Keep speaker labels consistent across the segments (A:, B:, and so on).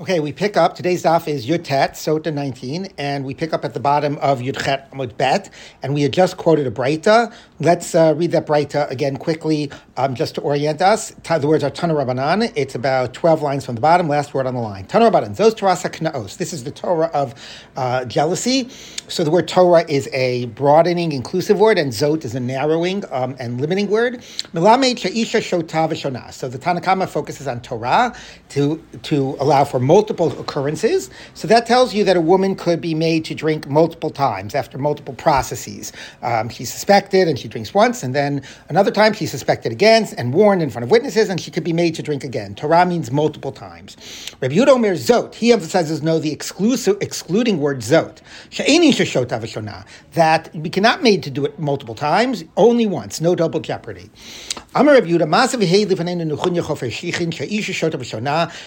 A: Okay, we pick up, today's daf is Yutet, Sota 19, and we pick up at the bottom of Yudchet Amud Bet, and we had just quoted a Breita. Let's uh, read that Breita again quickly, um, just to orient us. The words are Tana Rabbanan. It's about 12 lines from the bottom, last word on the line. Tana Rabbanan, Zos Torah Knaos. This is the Torah of uh, jealousy. So the word Torah is a broadening, inclusive word, and Zot is a narrowing um, and limiting word. Melamed Sha'isha Shota V'Shona. So the Tanakama focuses on Torah to, to allow for multiple occurrences. So that tells you that a woman could be made to drink multiple times after multiple processes. Um, she's suspected and she drinks once, and then another time she's suspected again and warned in front of witnesses, and she could be made to drink again. Torah means multiple times. Rabbi Yehuda Omer Zot, he emphasizes no, the exclusive, excluding word Zot. That we cannot made to do it multiple times, only once, no double jeopardy. Amar Rabbi Yehuda,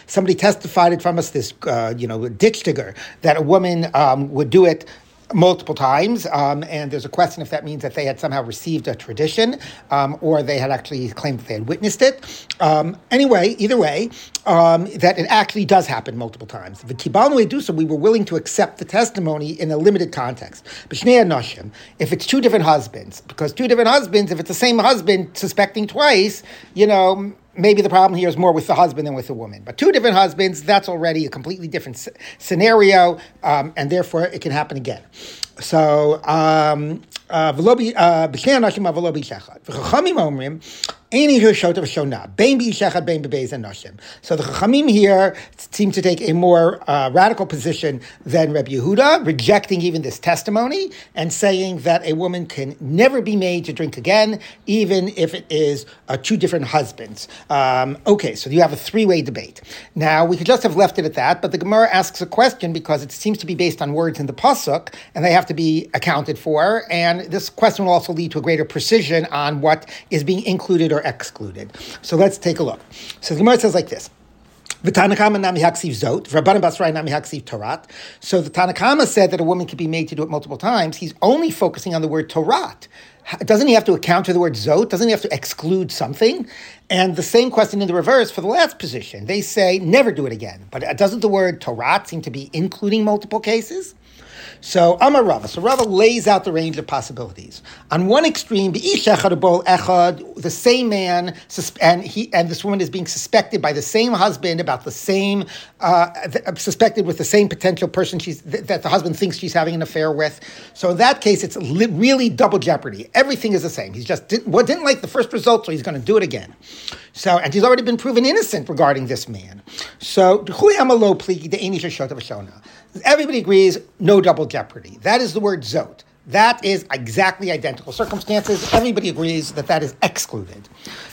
A: Somebody testified it from us, this, uh, you know, ditch digger, that a woman um, would do it multiple times, um, and there's a question if that means that they had somehow received a tradition um, or they had actually claimed that they had witnessed it. Um, anyway, either way, um, that it actually does happen multiple times. The Tibalnu do so, we were willing to accept the testimony in a limited context. If it's two different husbands, because two different husbands, if it's the same husband suspecting twice, you know, maybe the problem here is more with the husband than with the woman. But two different husbands, that's already a completely different scenario, um, and therefore it can happen again. So, um, uh, so the Chachamim here seem to take a more uh, radical position than Reb Yehuda, rejecting even this testimony and saying that a woman can never be made to drink again, even if it is uh, two different husbands. Um, okay, so you have a three-way debate. Now we could just have left it at that, but the Gemara asks a question because it seems to be based on words in the pasuk, and they have to be accounted for. And this question will also lead to a greater precision on what is being included or excluded. So let's take a look. So the Gemara says like this. The. So the Tanakama said that a woman could be made to do it multiple times. He's only focusing on the word torat. Doesn't he have to account for the word zot? Doesn't he have to exclude something? And the same question in the reverse for the last position. They say never do it again. But doesn't the word torat seem to be including multiple cases? So Amar Rava. So Rava lays out the range of possibilities. On one extreme, the same man and he and this woman is being suspected by the same husband about the same uh, suspected with the same potential person she's that the husband thinks she's having an affair with. So in that case, it's really double jeopardy. Everything is the same. He's just didn't, well, didn't like the first result, so he's going to do it again. So and he's already been proven innocent regarding this man. So Everybody agrees no double jeopardy. That is the word zot. That is exactly identical circumstances. Everybody agrees that that is excluded.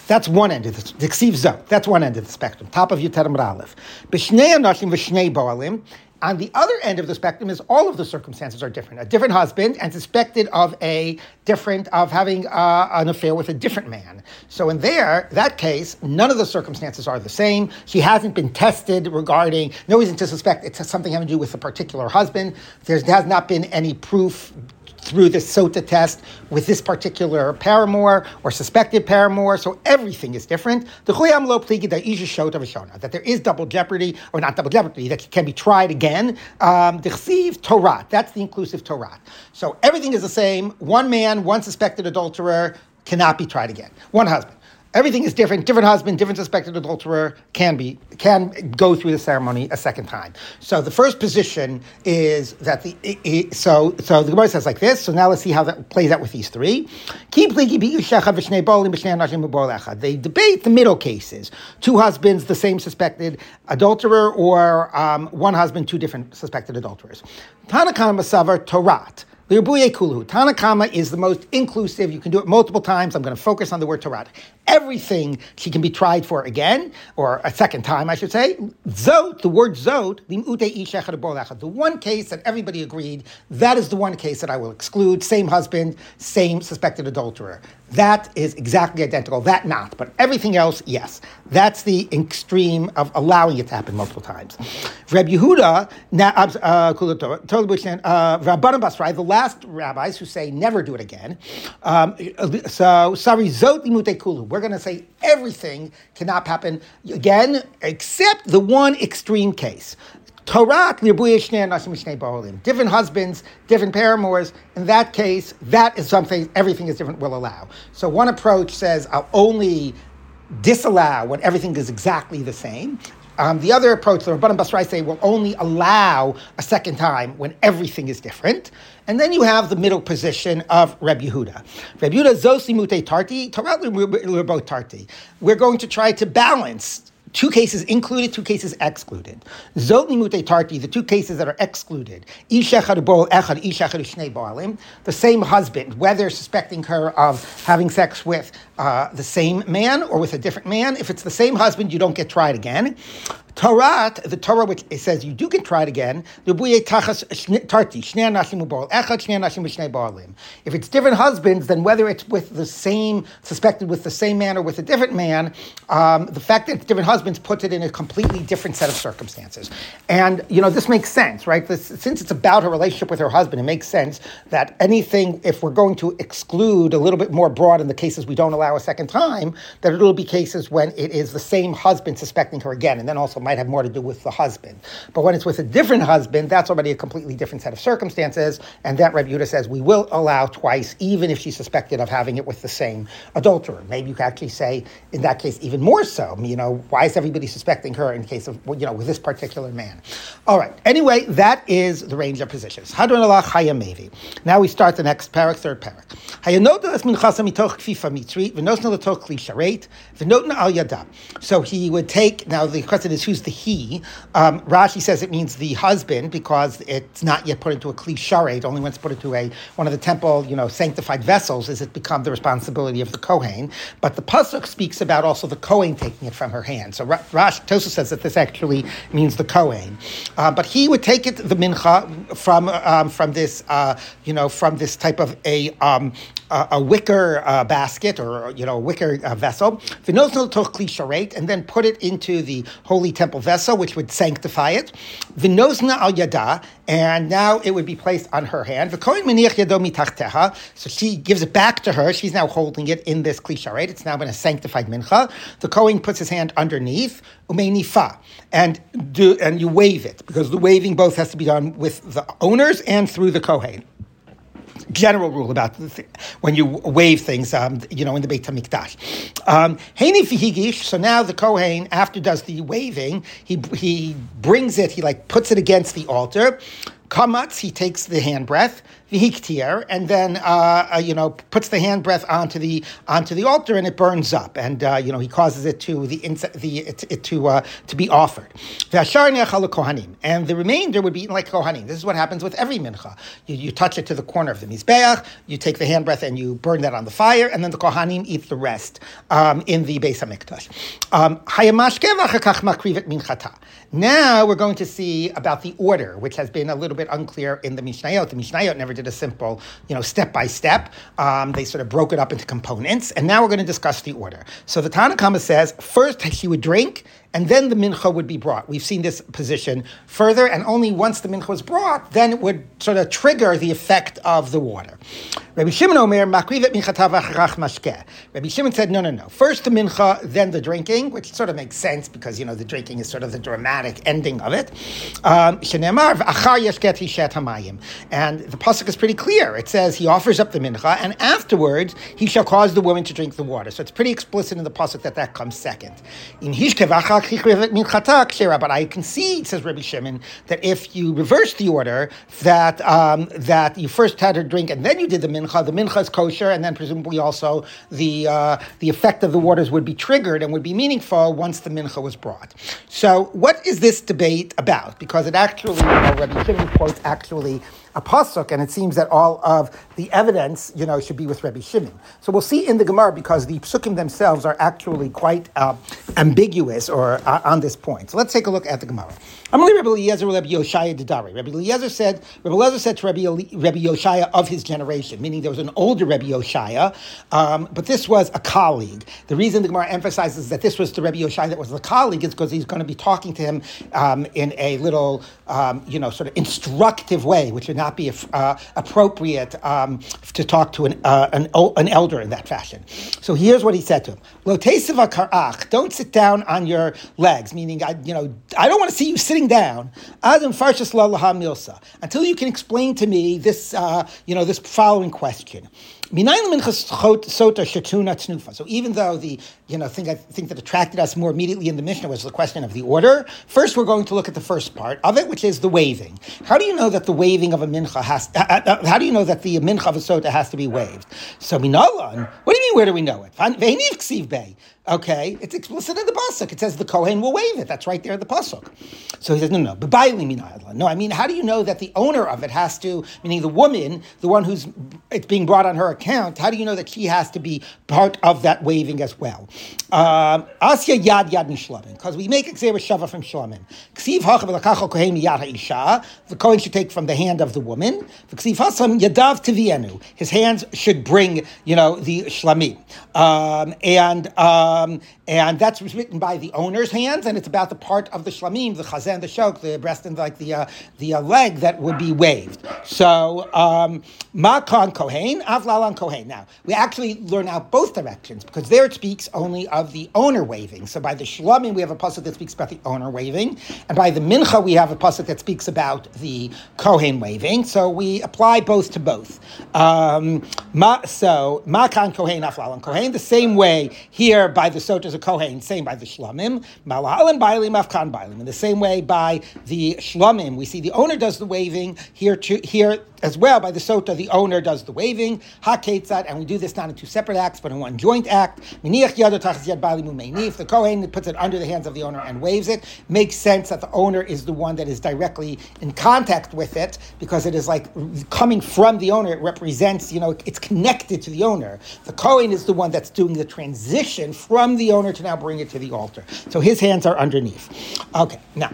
A: That's one end of the zot. That's one end of the spectrum. Top of Yuterim Ralef. B'shnei anashim v'shnei boalim. On the other end of the spectrum is all of the circumstances are different. A different husband and suspected of a different of having uh, an affair with a different man. So in there, that case, none of the circumstances are the same. She hasn't been tested regarding no reason to suspect it's something having to do with a particular husband. There has not been any proof through the SOTA test with this particular paramour or suspected paramour. So everything is different. The that there is double jeopardy, or not double jeopardy, that can be tried again. Um, the Torah, that's the inclusive Torah. So everything is the same. One man, one suspected adulterer cannot be tried again. One husband. Everything is different. Different husband, different suspected adulterer can be can go through the ceremony a second time. So the first position is that the so so the Gemara says like this. So now let's see how that plays out with these three. They debate the middle cases: two husbands, the same suspected adulterer, or um, one husband, two different suspected adulterers. Tanakama Masavar Torat. Tanakama is the most inclusive. You can do it multiple times. I'm going to focus on the word Torah. Everything she can be tried for again, or a second time, I should say. Zot, the word zot, the one case that everybody agreed, that is the one case that I will exclude. Same husband, same suspected adulterer. That is exactly identical. That not, but everything else, yes. That's the extreme of allowing it to happen multiple times. Reb Yehuda, uh, uh, the last rabbis who say never do it again. Um, so, sorry, zot kulu. We're going to say everything cannot happen again, except the one extreme case. Different husbands, different paramours. In that case, that is something everything is different will allow. So one approach says I'll only disallow when everything is exactly the same. Um, the other approach, the Rabbanan Basrai say, will only allow a second time when everything is different. And then you have the middle position of Reb Yehuda. Reb Yehuda zosi mute tarti, tarti. We're going to try to balance two cases included, two cases excluded. Zot nimute tarti, the two cases that are excluded. The same husband, whether suspecting her of having sex with uh, the same man or with a different man. If it's the same husband, you don't get tried again. Torah, the Torah which it says you do get tried again. If it's different husbands, then whether it's with the same suspected with the same man or with a different man, um, the fact that it's different husbands puts it in a completely different set of circumstances. And you know this makes sense, right? This, since it's about her relationship with her husband, it makes sense that anything, if we're going to exclude a little bit more broad in the cases we don't allow a second time, that it'll be cases when it is the same husband suspecting her again, and then also might have more to do with the husband. But when it's with a different husband, that's already a completely different set of circumstances, and that Reb Yehuda says we will allow twice, even if she's suspected of having it with the same adulterer. Maybe you could actually say, in that case, even more so. You know, why is everybody suspecting her in case of, you know, with this particular man? All right. Anyway, that is the range of positions. Now we start the next parak, third parak. So he would take, now the question is who's the he. Um, Rashi says it means the husband because it's not yet put into a kli sharet. Only when it's put into a one of the temple, you know, sanctified vessels is it become the responsibility of the kohen. But the pasuk speaks about also the kohen taking it from her hand. So Rashi Tosa says that this actually means the kohen. Uh, but he would take it the mincha from um, from this uh, you know from this type of a um, a, wicker uh, basket or you know a wicker uh, vessel, Vinozna toch klischerate, and then put it into the holy temple vessel, which would sanctify it. Vinosna al yada, and now it would be placed on her hand. So she gives it back to her. She's now holding it in this klisha, right? It's now been a sanctified mincha. The Kohen puts his hand underneath, umenifa, and do and you wave it because the waving both has to be done with the owners and through the Kohen general rule about when you wave things, um, you know, in the Beit Hamikdash. Um, so now the Kohen, after does the waving, he he brings it, he like puts it against the altar. Kamatz, he takes the hand breath vihiktir, and then uh, uh, you know puts the hand breath onto the onto the altar, and it burns up, and uh, you know he causes it to the the it, it to uh, to be offered. And the remainder would be eaten like kohanim. This is what happens with every mincha. You, you touch it to the corner of the mizbeach, you take the hand breath and you burn that on the fire, and then the kohanim eat the rest um, in the Beis Hamikdash. Um, now we're going to see about the order, which has been a little bit unclear in the Mishnayot. The Mishnayot never did a simple, you know, step by step. Um, they sort of broke it up into components, and now we're going to discuss the order. So the Tanakhama says first she would drink, and then the mincha would be brought. We've seen this position further, and only once the mincha was brought, then it would sort of trigger the effect of the water. Rabbi Shimon Omer. Rabbi Shimon said, no, no, no. First the mincha, then the drinking, which sort of makes sense because, you know, the drinking is sort of the dramatic ending of it. Um, and the pasuk is pretty clear. It says he offers up the mincha, and afterwards he shall cause the woman to drink the water. So it's pretty explicit in the pasuk that that comes second. In but I concede, says Rabbi Shimon, that if you reverse the order, that um, that you first had her drink and then you did the mincha, the mincha is kosher, and then presumably also the uh, the effect of the waters would be triggered and would be meaningful once the mincha was brought. So, what is this debate about? Because it actually, you know, Rabbi Shimon quotes actually a pasuk, and it seems that all of the evidence, you know, should be with Rabbi Shimon. So we'll see in the Gemara because the psukim themselves are actually quite uh, ambiguous or uh, on this point. So let's take a look at the Gemara. Amalei Rabbi Eliezer Rabbi Yoshaya Didari. Rabbi Eliezer said, Rabbi Eliezer said to Rabbi, Rabbi Yoshaya of his generation, meaning there was an older Rabbi Yoshaya, um, but this was a colleague. The reason the Gemara emphasizes that this was the Rabbi Yoshaya that was the colleague is because he's going to be talking to him um, in a little, um, you know, sort of instructive way, which would not be uh, appropriate um, to talk to an, uh, an, an, elder in that fashion. So here's what he said to him: Lo don't sit down on your legs, meaning I, you know, I don't want to see you sitting down. Adam milsa until you can explain to me this, uh, you know, this following question. So even though the you know thing I think that attracted us more immediately in the Mishnah was the question of the order, first we're going to look at the first part of it, which is the waving. How do you know that the waving of a mincha has? Uh, uh, uh how do you know that the mincha of a sota has to be waved? So minalan. What do you mean? Where do we know it? Okay, it's explicit in the pasuk. It says the kohen will wave it. That's right there in the pasuk. So he says, no, no, no. No, I mean, how do you know that the owner of it has to, meaning the woman, the one who's it's being brought on her account? How do you know that she has to be part of that waving as well? Um, Asya yad yad mishlamin, because we make gezera shava from shlamim. Ksiv hachav kohen yad isha. The kohen should take from the hand of the woman. Ksiv hasam yadav tivienu. His hands should bring, you know, the shlamim, um, and. Uh, um, and that's written by the owner's hands, and it's about the part of the shlamim, the chazan, the shok, the breast, and like the uh, the uh, leg that would be waved. So um, makan kohen, avlalan kohen. Now we actually learn out both directions because there it speaks only of the owner waving. So by the shlamim we have a pasuk that speaks about the owner waving, and by the mincha we have a pasuk that speaks about the kohen waving. So we apply both to both. Um, ma, so makan kohen, avlalan kohen. The same way here by the Sotas of Kohen, same by the Shlamim, Malahalan Bailim, Afkan Bailim. In the same way by the Shlamim, we see the owner does the waving, here, to, here as well by the Sota, the owner does the waving, Haketzat, and we do this not in two separate acts, but in one joint act. If the Kohen puts it under the hands of the owner and waves it, makes sense that the owner is the one that is directly in contact with it because it is like coming from the owner. It represents, you know, it's connected to the owner. The Kohen is the one that's doing the transition from the owner to now bring it to the altar. So his hands are underneath. Okay, now,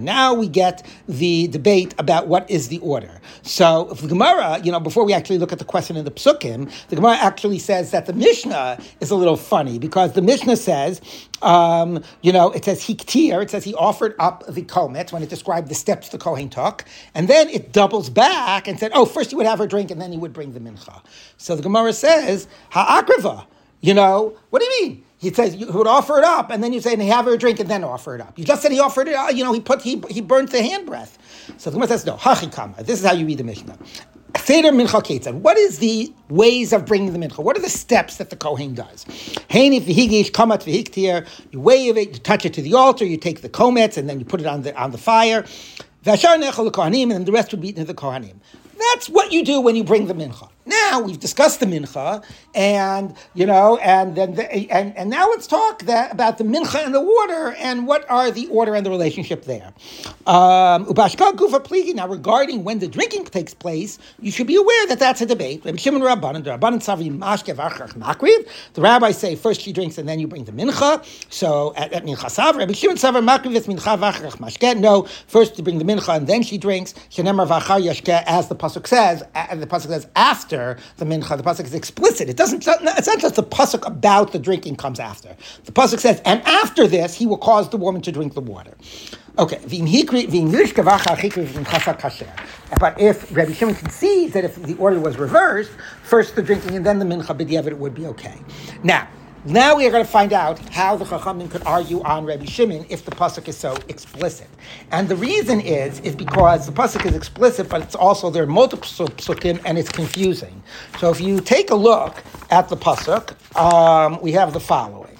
A: now we get the debate about what is the order. So if the Gemara, you know, before we actually look at the question in the Psukim, the Gemara actually says that the Mishnah is a little funny because the Mishnah says, um, you know, it says hiktir, it says he offered up the komet when it described the steps the Kohen took, and then it doubles back and said, oh, first he would have her drink and then he would bring the mincha. So the Gemara says, ha'akriva, you know, what do you mean? He says you would offer it up, and then you say, and have her a drink, and then offer it up. You just said he offered it. Up, you know, he put he he burnt the hand breath. So the Gemara says, no, hachikama. This is how you read the Mishnah. Seder mincha ketzad. What is the ways of bringing the mincha? What are the steps that the kohen does? Heini v'higish kamat v'hiktir. You wave it, you touch it to the altar, you take the komets, and then you put it on the on the fire. V'ashar nechol kohanim, and the rest would be eaten to the kohanim. That's what you do when you bring the mincha. Now we've discussed the mincha, and you know, and then the, and and now let's talk that about the mincha and the water, and what are the order and the relationship there. Um, now, regarding when the drinking takes place, you should be aware that that's a debate. The rabbis say first she drinks and then you bring the mincha. So at, at mincha sav, Rabbi Shimon savar makriv is mincha v'achrach mashke. No, first to bring the mincha and then she drinks. As the pasuk says, and the pasuk says after after the mincha. The pasuk is explicit. It doesn't. It's not just the pasuk about the drinking comes after. The pasuk says, and after this, he will cause the woman to drink the water. Okay, but if Rabbi Shimon concedes that if the order was reversed, first the drinking and then the mincha it would be okay. Now, now we are going to find out how the Chachamim could argue on Rabbi Shimon if the pasuk is so explicit, and the reason is is because the pasuk is explicit, but it's also there are multiple psukim and it's confusing. So if you take a look at the pasuk, um, we have the following.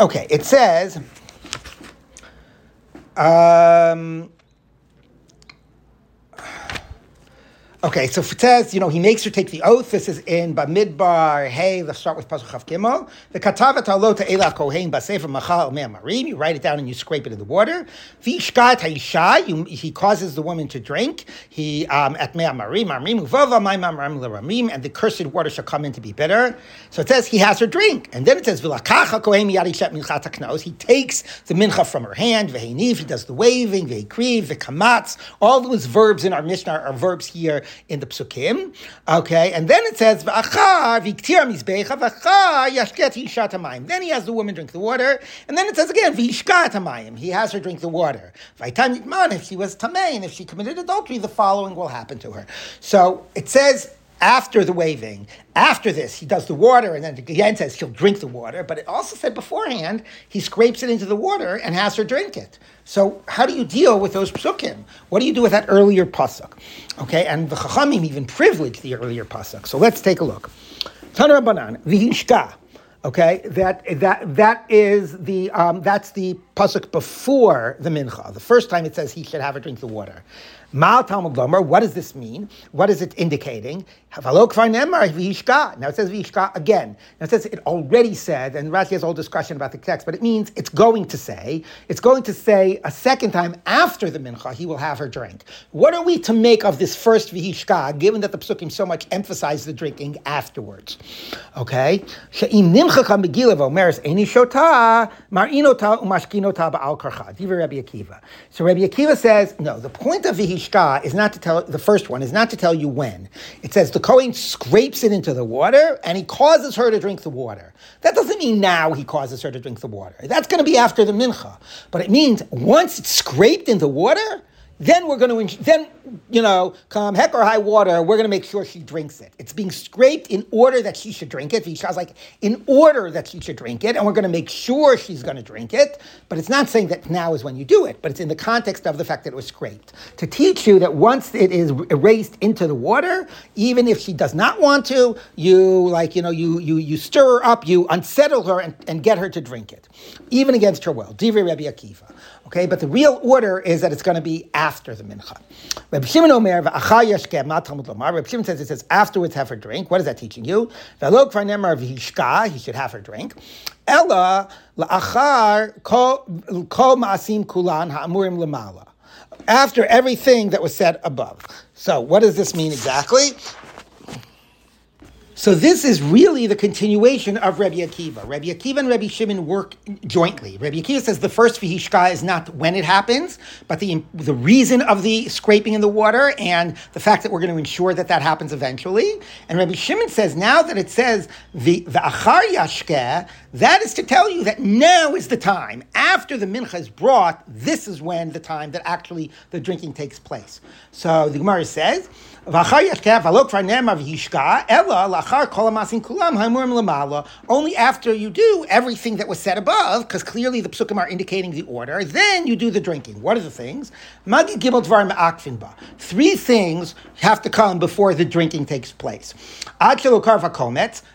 A: Okay, it says. Um, Okay, so it says, you know, he makes her take the oath. This is in Bamidbar. Hey, let's start with Pasuk Gimel. The Katavat Alota Ela Kohen Basefer Machal Marim. You write it down and you scrape it in the water. Vishkat Haisha. He causes the woman to drink. He um, at Mea Marim Marim Uvava Mai Marim Laramim, and the cursed water shall come in to be bitter. So it says he has her drink, and then it says Vilakacha Kohen Yarishat Minchat Knos. He takes the mincha from her hand. Veheniv. He does the waving. Vehikriv. The kamatz. All those verbs in our Mishnah are verbs here in the psukim. Okay, and then it says. Then he has the woman drink the water, and then it says again v'yishkat hamayim. He has her drink the water. If she was tamei and if she committed adultery, the following will happen to her. So it says after the waving. After this, he does the water, and then again says he'll drink the water. But it also said beforehand he scrapes it into the water and has her drink it. So how do you deal with those psukim? What do you do with that earlier pasuk? Okay, and the chachamim even privilege the earlier pasuk. So let's take a look. Tanar Banan v'hishka. Okay, that that that is the um, that's the pasuk before the mincha. The first time it says he should have her drink the water. Mal Talmud Gomer, what does this mean? What is it indicating? Now it says Vishka again. Now it says it already said, and Rashi has a whole discussion about the text, but it means it's going to say, it's going to say a second time after the mincha, he will have her drink. What are we to make of this first Vishka, given that the psukim so much emphasize the drinking afterwards? Okay? So Rabbi Akiva says, no, the point of Vihishka is not to tell the first one is not to tell you when. It says the Kohen scrapes it into the water and he causes her to drink the water. That doesn't mean now he causes her to drink the water. That's going to be after the mincha. But it means once it's scraped in the water, then we're going to, then, you know, come heck or high water, we're going to make sure she drinks it. It's being scraped in order that she should drink it. Visha's like, in order that she should drink it, and we're going to make sure she's going to drink it. But it's not saying that now is when you do it, but it's in the context of the fact that it was scraped. To teach you that once it is erased into the water, even if she does not want to, you, like, you know, you, you, you stir her up, you unsettle her and, and get her to drink it, even against her will. Divrei Rabbi Akiva. Okay, but the real order is that it's going to be after the mincha. Reb Shimon Omer Reb Shimon says it says afterwards have her drink. What is that teaching you? He should have her drink. Ella la'achar kol ma'asim kulan ha'amurim. After everything that was said above. So, what does this mean exactly? So this is really the continuation of Rabbi Akiva. Rabbi Akiva and Rabbi Shimon work jointly. Rabbi Akiva says the first vihishka is not when it happens, but the, the reason of the scraping in the water and the fact that we're going to ensure that that happens eventually. And Rabbi Shimon says now that it says the, the achar that is to tell you that now is the time. After the mincha is brought, this is when the time that actually the drinking takes place. So the Gemara says, only after you do everything that was said above, because clearly the psukim are indicating the order, then you do the drinking. What are the things? Three things have to come before the drinking takes place.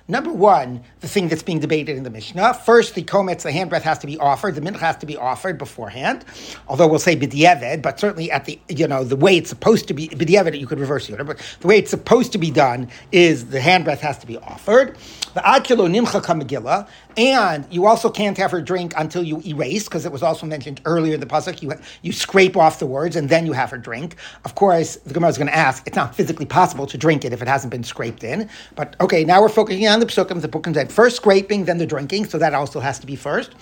A: Number one, the thing that's being debated in the Mishnah. First, the kometz, the hand breath has to be offered. The mincha has to be offered beforehand. Although we'll say b'dieved, but certainly at the you know the way it's supposed to be b'dieved, you could reverse it. But the way it's supposed to be done is the hand breath has to be offered. The akilo nimcha kamegillah, and you also can't have her drink until you erase, because it was also mentioned earlier in the pasuk. You you scrape off the words and then you have her drink. Of course, the Gemara is going to ask. It's not physically possible to drink it if it hasn't been scraped in. But okay, now we're focusing on the psukim. The psukim said first scraping, then the drinking, so that also has to be first.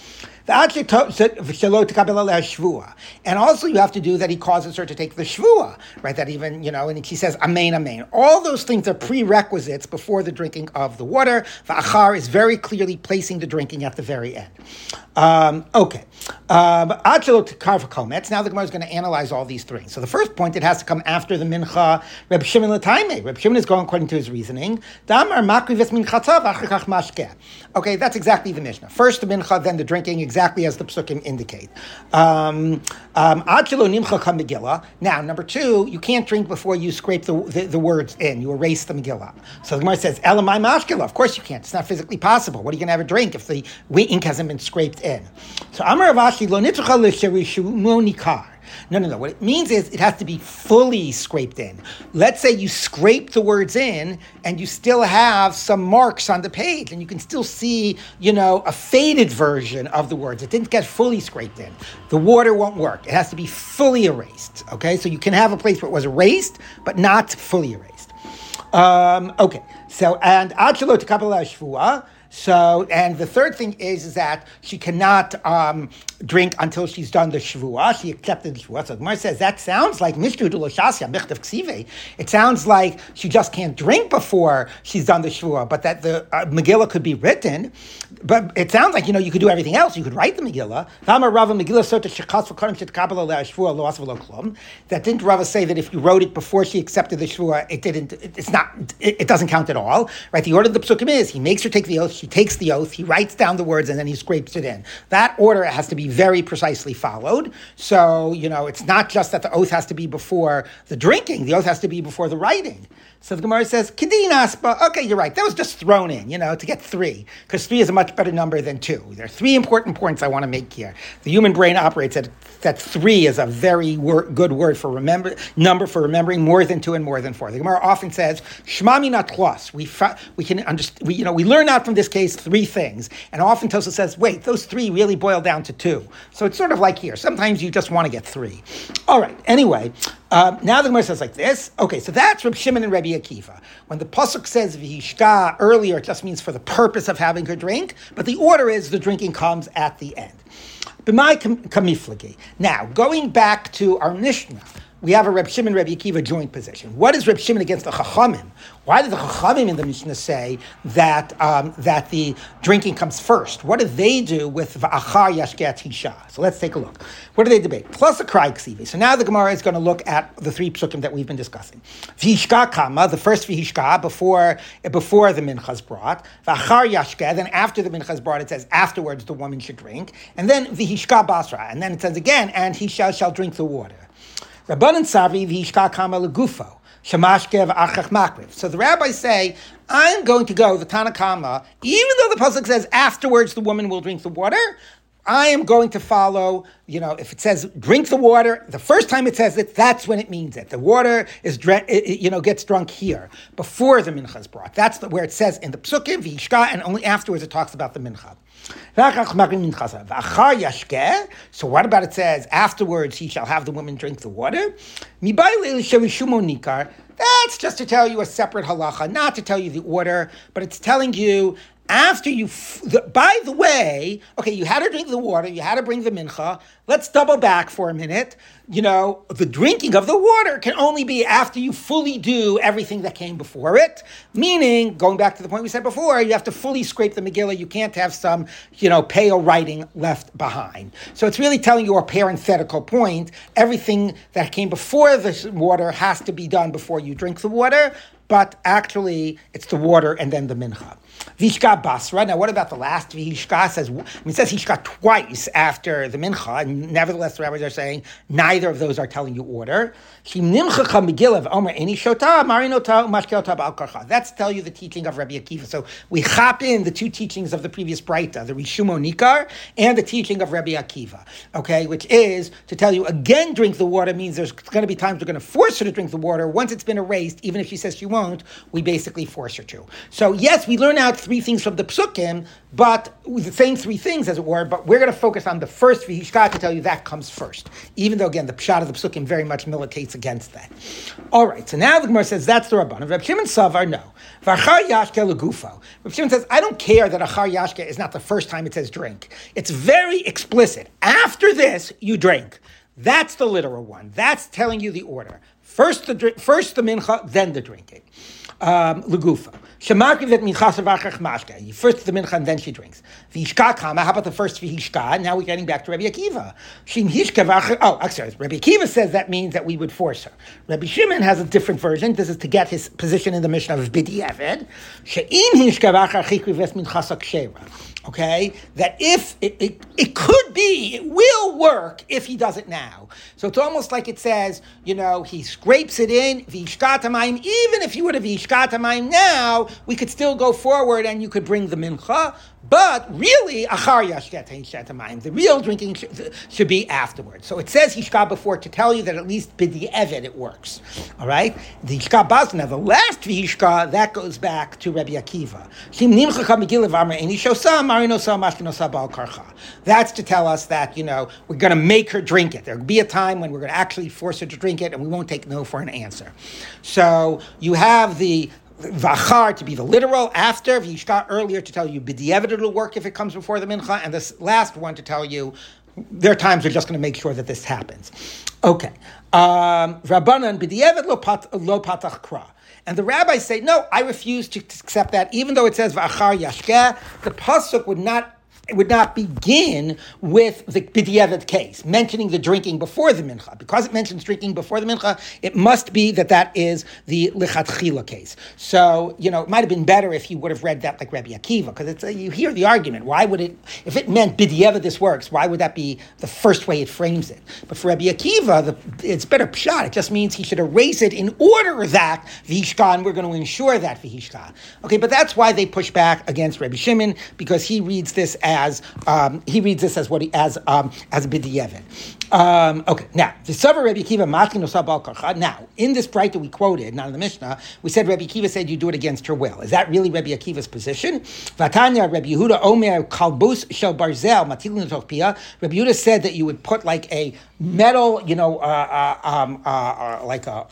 A: And also you have to do that he causes her to take the shvua, right? That even, you know, and she says, amen, amen. All those things are prerequisites before the drinking of the water. Va'achar is very clearly placing the drinking at the very end. Um, okay. Um, now the Gemara is going to analyze all these three. So the first point, it has to come after the mincha. Reb Shimon l'taime. Reb Shimon is going according to his reasoning. Okay, that's exactly the Mishnah. First the mincha, then the drinking, exactly as the psukim indicate. Um, um, now, number two, you can't drink before you scrape the, the, the words in. You erase the Megillah. So the Gemara says, Elamai mashkila. Of course you can't. It's not physically possible. What are you going to have a drink if the ink hasn't been scraped? So Amar Rav Ashi lo nikar. No, no, no. What it means is it has to be fully scraped in. Let's say you scrape the words in and you still have some marks on the page and you can still see, you know, a faded version of the words. It didn't get fully scraped in. The water won't work. It has to be fully erased. Okay, so you can have a place where it was erased, but not fully erased. Um, okay, so, and Achelo to Kabbalah Shvua. So, and the third thing is, is that she cannot um, drink until she's done the shvua. She accepted the shvua. So Gemara says that sounds like mishtu duloshasya michtav ksive. It sounds like she just can't drink before she's done the shvua, but that the uh, Megillah could be written. But it sounds like you know you could do everything else. You could write the Megillah. That didn't Rava say that if you wrote it before she accepted the shvua, it didn't. it's not. It, it, doesn't count at all, right? The order of the psukim is he makes her take the oath. She takes the oath. He writes down the words and then he scrapes it in. That order has to be very precisely followed. So you know it's not just that the oath has to be before the drinking. The oath has to be before the writing. So the Gemara says, Kedin Aspa, okay, you're right. That was just thrown in, you know, to get three, because three is a much better number than two. There are three important points I want to make here. The human brain operates at that three is a very wor- good word for remember number for remembering more than two and more than four. The Gemara often says, "Shmami not twas." We fa- we can understand. We you know we learn out from this case three things, and often Tosa says, "Wait, those three really boil down to two. So it's sort of like here. Sometimes you just want to get three. All right. Anyway, um, now the Gemara says like this. Okay, so that's from Shimon and Rabbi Akiva. When the pasuk says v'hishka earlier, it just means for the purpose of having her drink, but the order is the drinking comes at the end. B'mai kamiflagi. Now, going back to our Mishnah, we have a Reb Shimon Reb Akiva joint position. What is Reb Shimon against the Chachamim? Why did the Chachamim in the Mishnah say that um, that the drinking comes first? What do they do with V'achar Yashket Hisha? So let's take a look. What do they debate? Plus a Krai Ksivi. So now the Gemara is going to look at the three psukim that we've been discussing. V'hishka Kama, the first V'hishka before before the minchas brought. V'achar Yashke, then after the minchas brought, it says afterwards the woman should drink. And then V'hishka Basra, and then it says again, and he shall shall drink the water. Rabbanan Savi v'ishka kama legufo. Shamashkev achach makriv. So the rabbis say, I'm going to go, the Tanakama, even though the Pasuk says afterwards the woman will drink the water, I am going to follow, you know, if it says drink the water, the first time it says it, that's when it means it. The water is, you know, gets drunk here, before the mincha is brought. That's where it says in the psukim, v'yishka, and only afterwards it talks about the mincha. So what about it says afterwards he shall have the woman drink the water? That's just to tell you a separate halacha, not to tell you the order, but it's telling you after you, f- the, by the way, okay, you had to drink the water, you had to bring the mincha. Let's double back for a minute. You know, the drinking of the water can only be after you fully do everything that came before it. Meaning, going back to the point we said before, you have to fully scrape the Megillah. You can't have some, you know, pale writing left behind. So it's really telling you a parenthetical point. Everything that came before the water has to be done before you drink the water but actually it's the water and then the mincha. Vishka Basra. Now, what about the last Vishka? Says I mean, it says Hishka twice after the Mincha, and nevertheless, the rabbis are saying neither of those are telling you order. That's tell you the teaching of Rabbi Akiva. So we hop in the two teachings of the previous Breita, the Rishumo Nikar and the teaching of Rabbi Akiva, okay, which is to tell you again, drink the water means there's going to be times we're going to force her to drink the water. Once it's been erased, even if she says she won't, we basically force her to. So yes, we learn out three things from the psukim, but the same three things, as it were, but we're going to focus on the first Vihishka to tell you that comes first, even though, again, the pshat of the psukim very much militates against that. All right, so now the Gemara says that's the Rabban. Reb Shimon Savar, no. V'achar yashke legufo. Reb Shimon says, I don't care that achar yashke is not the first time it says drink. It's very explicit. After this, you drink. That's the literal one. That's telling you the order. First the drink, first the mincha, then the drinking. Um. Shemakivet minchas v'achach mashke. First the mincha and then she drinks. V'ishka kama. How about the first v'hishka? Now we're getting back to Rabbi Akiva. Shim hishka. Oh, sorry. Rabbi Akiva says that means that we would force her. Rabbi Shimon has a different version. This is to get his position in the mission of Bidi Eved. She'im hishka v'achach chikri ves minchas okay, that if it, it, it could be, it will work if he does it now. So it's almost like it says, you know, he scrapes it in, vishkatamayim, even if you would have vishkatamayim now, we could still go forward and you could bring the mincha, but really, achar yashket the real drinking should, be afterwards. So it says hishka before to tell you that at least bidi evid it works. All right, the hishka bazna, the last vishka that goes back to Rabbi Akiva. That's to tell us that you know we're going to make her drink it. There'll be a time when we're going to actually force her to drink it, and we won't take no for an answer. So you have the Vachar to be the literal, after, Vishka earlier to tell you B'di'evet it'll work if it comes before the Mincha, and this last one to tell you their times we're just going to make sure that this happens. Okay. Um, Rabbanan b'di'evet lo patach kra. And the rabbis say, no, I refuse to accept that, even though it says v'achar yashkeh, the pasuk would not would not begin with the B'diavad case, mentioning the drinking before the mincha. Because it mentions drinking before the mincha, it must be that that is the Lichatchila case. So, you know, it might have been better if you would have read that like Rabbi Akiva, because it's a, you hear the argument. Why would it, if it meant B'diavad this works, why would that be the first way it frames it? But for Rabbi Akiva, the, it's better shot. It just means he should erase it in order that Vishka, and we're going to ensure that Vishka. Okay, but that's why they push back against Rabbi Shimon, because he reads this as as um, he reads this as what he as um, as bidiyevin. Um, okay, now the Savar Rabbi Akiva. Now in this Breita that we quoted, not in the Mishnah, we said Rabbi Akiva said you do it against her will. Is that really Rabbi Akiva's position? Vatanya Rabbi Yehuda Omer Kalbus Shel Barzel Matilin. Rabbi Yehuda said that you would put like a metal, you know, uh, uh, um, uh, uh like a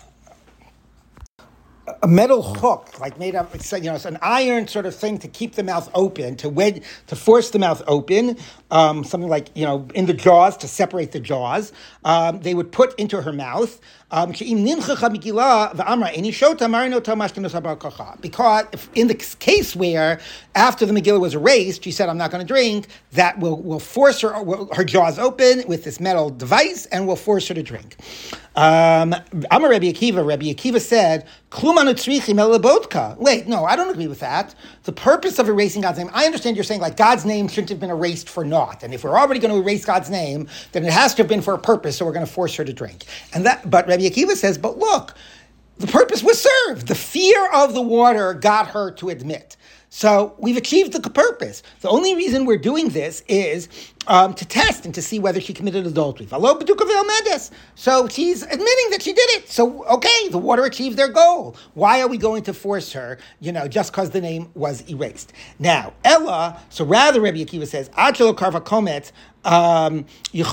A: a metal hook, like made of, you know, it's an iron sort of thing to keep the mouth open, to wed, to force the mouth open, um, something like, you know, in the jaws, to separate the jaws. Um, they would put into her mouth. Um, because in the case where after the Megillah was erased, she said, I'm not going to drink, that will, will force her, will, her jaws open with this metal device and will force her to drink. Um, I'm a Rabbi Akiva. Rabbi Akiva said, Wait, no, I don't agree with that. The purpose of erasing God's name, I understand you're saying like God's name shouldn't have been erased for naught. And if we're already going to erase God's name, then it has to have been for a purpose, so we're going to force her to drink. And that, but Rabbi Akiva says, but look, the purpose was served. The fear of the water got her to admit. So we've achieved the purpose. The only reason we're doing this is um, to test and to see whether she committed adultery. So she's admitting that she did it. So okay, the water achieved their goal. Why are we going to force her? You know, just because the name was erased. Now Ella. So rather, Rabbi Akiva says, "Achelo karva komet." Um, but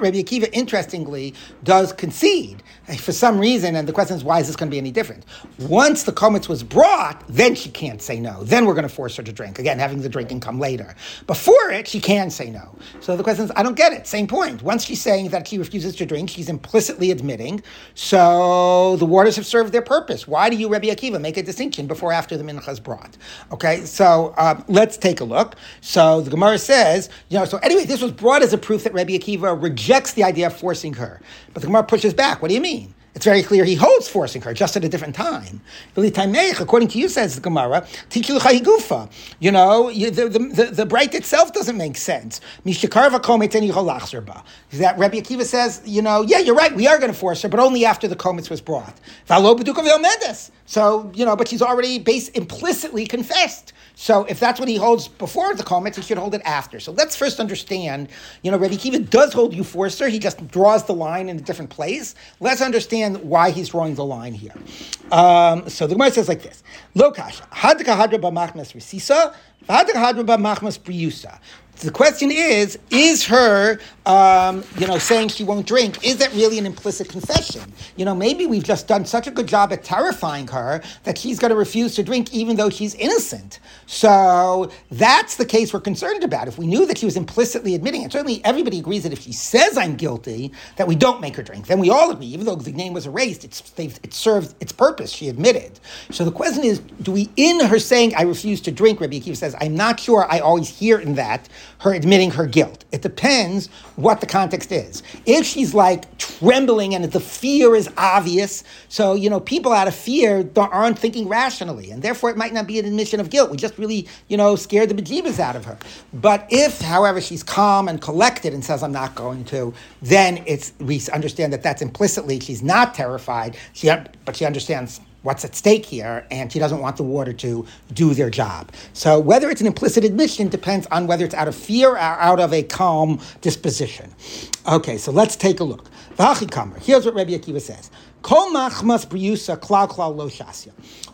A: Rabbi Akiva, interestingly, does concede for some reason, and the question is, why is this going to be any different? Once the komets was brought, then she can't say no. Then we're going to force her to drink. Again, having the drinking come later. Before it, she can say no. So the question is, I don't get it. Same point. Once she's saying that she refuses to drink, she's implicitly admitting. So the waters have served their purpose. Why do you, Rabbi Akiva, make a distinction before after the mincha is brought? Okay, so uh, let's take a look. So the Gemara says, you know, so anyway, this was brought as a proof that Rabbi Akiva rejects the idea of forcing her. But the Gemara pushes back. What do you mean? It's very clear he holds forcing her, just at a different time. According to you, says the Gemara, you know, you, the, the, the, the Breita itself doesn't make sense. That Rabbi Akiva says, you know, yeah, you're right, we are going to force her, but only after the komets was brought. So, you know, but she's already base, implicitly confessed. So if that's what he holds before the komets, he should hold it after. So let's first understand, you know, Rabbi Akiva does hold forcer. He just draws the line in a different place. Let's understand why he's drawing the line here. Um, so the Gemara says like this: Lokash hadka hadra b'machmas risisa, hadka hadra b'machmas priusa. The question is: Is her, um, you know, saying she won't drink? Is that really an implicit confession? You know, maybe we've just done such a good job at terrifying her that she's going to refuse to drink, even though she's innocent. So that's the case we're concerned about. If we knew that she was implicitly admitting, it, certainly everybody agrees that if she says I'm guilty, that we don't make her drink. Then we all agree, even though the name was erased, it's it served its purpose. She admitted. So the question is: Do we, in her saying I refuse to drink, Rabbi Akiva says, I'm not sure. I always hear in that her admitting her guilt. It depends what the context is. If she's like trembling and the fear is obvious, so, you know, people out of fear aren't thinking rationally, and therefore it might not be an admission of guilt. We just really, you know, scared the bejeebus out of her. But if, however, she's calm and collected and says, I'm not going to, then it's, we understand that that's implicitly, she's not terrified, she, but she understands what's at stake here, and she doesn't want the water to do their job. So whether it's an implicit admission depends on whether it's out of fear or out of a calm disposition. Okay, so let's take a look. Here's what Rabbi Akiva says.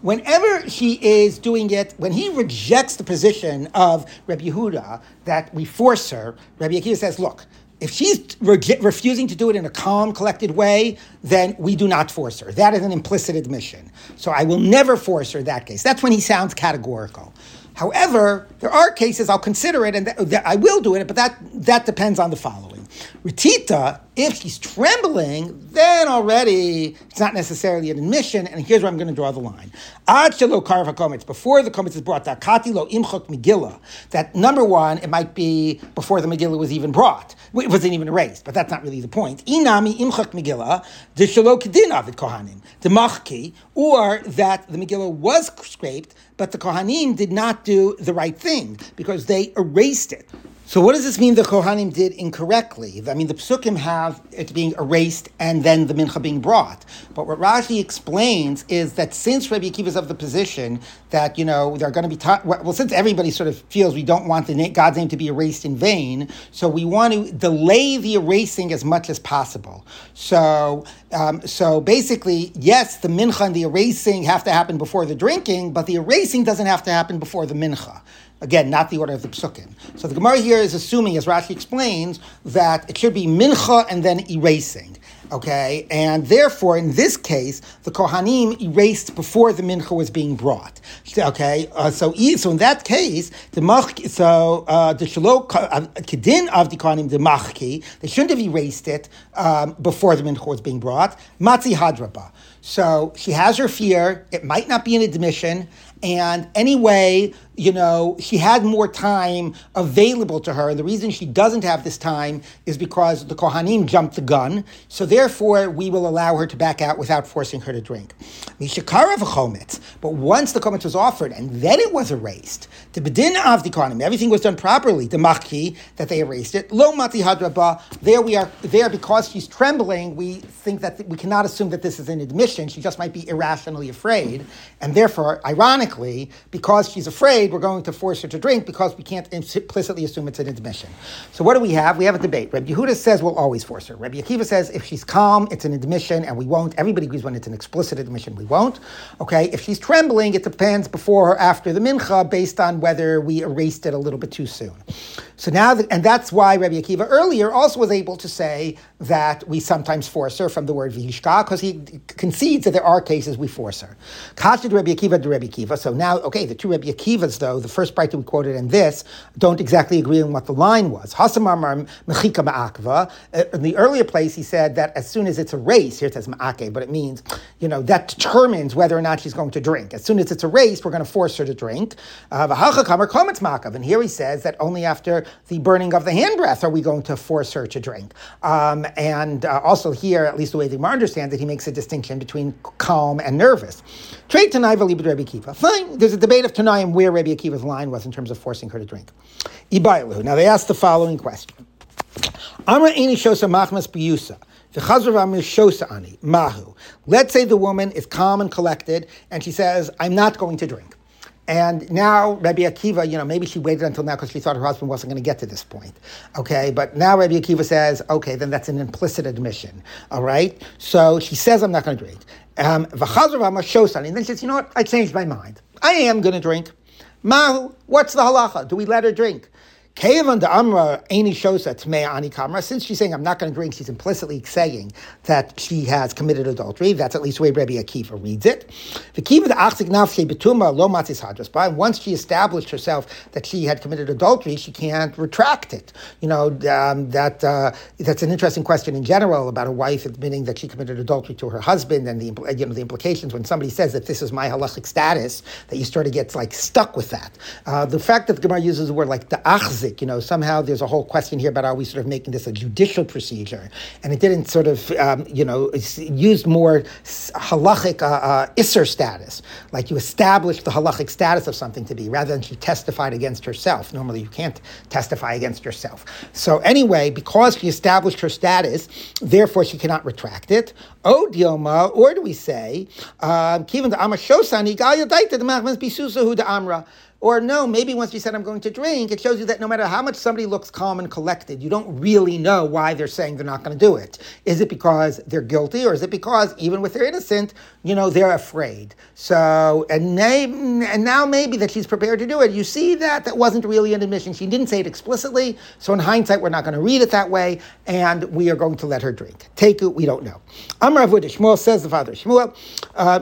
A: Whenever she is doing it, when he rejects the position of Rabbi Yehuda that we force her, Rabbi Akiva says, look, if she's re- refusing to do it in a calm, collected way, then we do not force her. That is an implicit admission. So I will never force her in that case. That's when he sounds categorical. However, there are cases I'll consider it and th- th- I will do it, but that, that depends on the following. Ritita, if she's trembling, then already it's not necessarily an admission, and here's where I'm going to draw the line. Ad shelo karva komets, before the komets is brought, kati lo imchok megillah, that number one, it might be before the Megillah was even brought. It wasn't even erased, but that's not really the point. Inami imchok Megillah, de shelo kedin avid kohanim, de machki, or that the Megillah was scraped, but the kohanim did not do the right thing because they erased it. So what does this mean the Kohanim did incorrectly? I mean, the Psukim have it being erased and then the Mincha being brought. But what Rashi explains is that since Rabbi Akiva is of the position that, you know, they're going to be taught, well, since everybody sort of feels we don't want the God's name to be erased in vain, so we want to delay the erasing as much as possible. So, um, so basically, yes, the Mincha and the erasing have to happen before the drinking, but the erasing doesn't have to happen before the Mincha. Again, not the order of the psukim. So the Gemara here is assuming, as Rashi explains, that it should be mincha and then erasing. Okay, and therefore, in this case, the Kohanim erased before the mincha was being brought. Okay, uh, so so in that case, the mach so uh, the shalok uh, kedin of the Kohanim the machki they shouldn't have erased it um, before the mincha was being brought. Matzi hadraba. So she has her fear. It might not be an admission. And anyway, you know, she had more time available to her. And the reason she doesn't have this time is because the Kohanim jumped the gun. So therefore, we will allow her to back out without forcing her to drink. But once the kometz was offered and then it was erased, the bedin of the Kohanim, everything was done properly, the machki, that they erased it, lo mati hadraba, there we are, there because she's trembling, we think that we cannot assume that this is an admission. She just might be irrationally afraid. And therefore, ironically, ironically, because she's afraid, we're going to force her to drink because we can't implicitly assume it's an admission. So what do we have? We have a debate. Rabbi Yehuda says we'll always force her. Rabbi Akiva says if she's calm, it's an admission, and we won't. Everybody agrees when it's an explicit admission, we won't. Okay, if she's trembling, it depends before or after the mincha, based on whether we erased it a little bit too soon. So now, the, and that's why Rabbi Akiva earlier also was able to say that we sometimes force her from the word vihishka, because he concedes that there are cases we force her. Kashid Rabbi Akiva to Rabbi Akiva. So now, okay, the two Rabbi Akivas, though, the first that we quoted and this, don't exactly agree on what the line was. Hasamar mechika ma'akva. Uh, in the earlier place, he said that as soon as it's a race, here it says ma'ake, but it means, you know, that determines whether or not she's going to drink. As soon as it's a race, we're going to force her to drink. Uh, and here he says that only after the burning of the handbreath are we going to force her to drink. Um, and uh, also here, at least the way the Gemara understands it, he makes a distinction between calm and nervous. Trade Tanai Rabbi Kiva. Fine, there's a debate of Tanaim where Rabbi Akiva's line was in terms of forcing her to drink. Ibailu. Now they asked the following question. Amra Ini Shosa Machmas Biyusa. Mahu. Let's say the woman is calm and collected, and she says, I'm not going to drink. And now Rabbi Akiva, you know, maybe she waited until now because she thought her husband wasn't going to get to this point. Okay, but now Rabbi Akiva says, okay, then that's an implicit admission. All right, so she says, I'm not going to drink. Um, and then she says, you know what, I changed my mind. I am going to drink. Mahu, what's the halacha? Do we let her drink? Kevan the Amra Shosa Tmea Ani Kamra. Since she's saying I'm not going to drink, she's implicitly saying that she has committed adultery. That's at least the way Rabbi Akiva reads it. The Kiva the Achzik Nafshe Betuma Lo Matis Hadras. But once she established herself that she had committed adultery, she can't retract it. You know um, that uh, that's an interesting question in general about a wife admitting that she committed adultery to her husband and the you know the implications when somebody says that this is my halachic status that you sort of get like stuck with that. Uh, the fact that the Gemara uses the word like the achzik you know, somehow there's a whole question here about are we sort of making this a judicial procedure, and it didn't sort of, um, you know, used more halachic uh, uh, isser status, like you establish the halachic status of something to be, rather than she testified against herself. Normally, you can't testify against yourself. So anyway, because she established her status, therefore she cannot retract it. O dioma, or do we say, um, kivan the amar shosani gal yodaita the machmas bisusahu the amra. Or no, maybe once you said I'm going to drink, it shows you that no matter how much somebody looks calm and collected, you don't really know why they're saying they're not going to do it. Is it because they're guilty, or is it because even with their innocent, you know, they're afraid? So, and, and now maybe that she's prepared to do it. You see that that wasn't really an admission. She didn't say it explicitly. So in hindsight, we're not going to read it that way, and we are going to let her drink. Take it, we don't know. Avudah, Shmuel says the father, Shmuel, uh,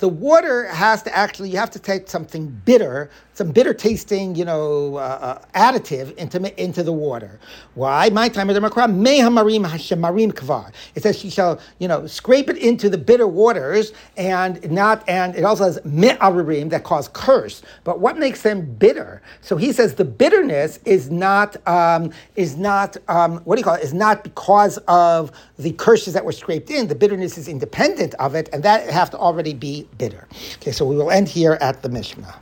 A: the water has to actually, you have to take something bitter, some bitter tasting, you know, uh, uh, additive into, into the water. Why? My time the Makra, Mehamarim Hashemarim Kvar. It says she shall, you know, scrape it into the bitter waters and not, and it also says Me'aririm that cause curse. But what makes them bitter? So he says the bitterness is not, um, is not, um, what do you call it, is not because of the curses that were scraped in. The bitterness is independent of it, and that have to already be bitter. Okay, so we will end here at the Mishnah.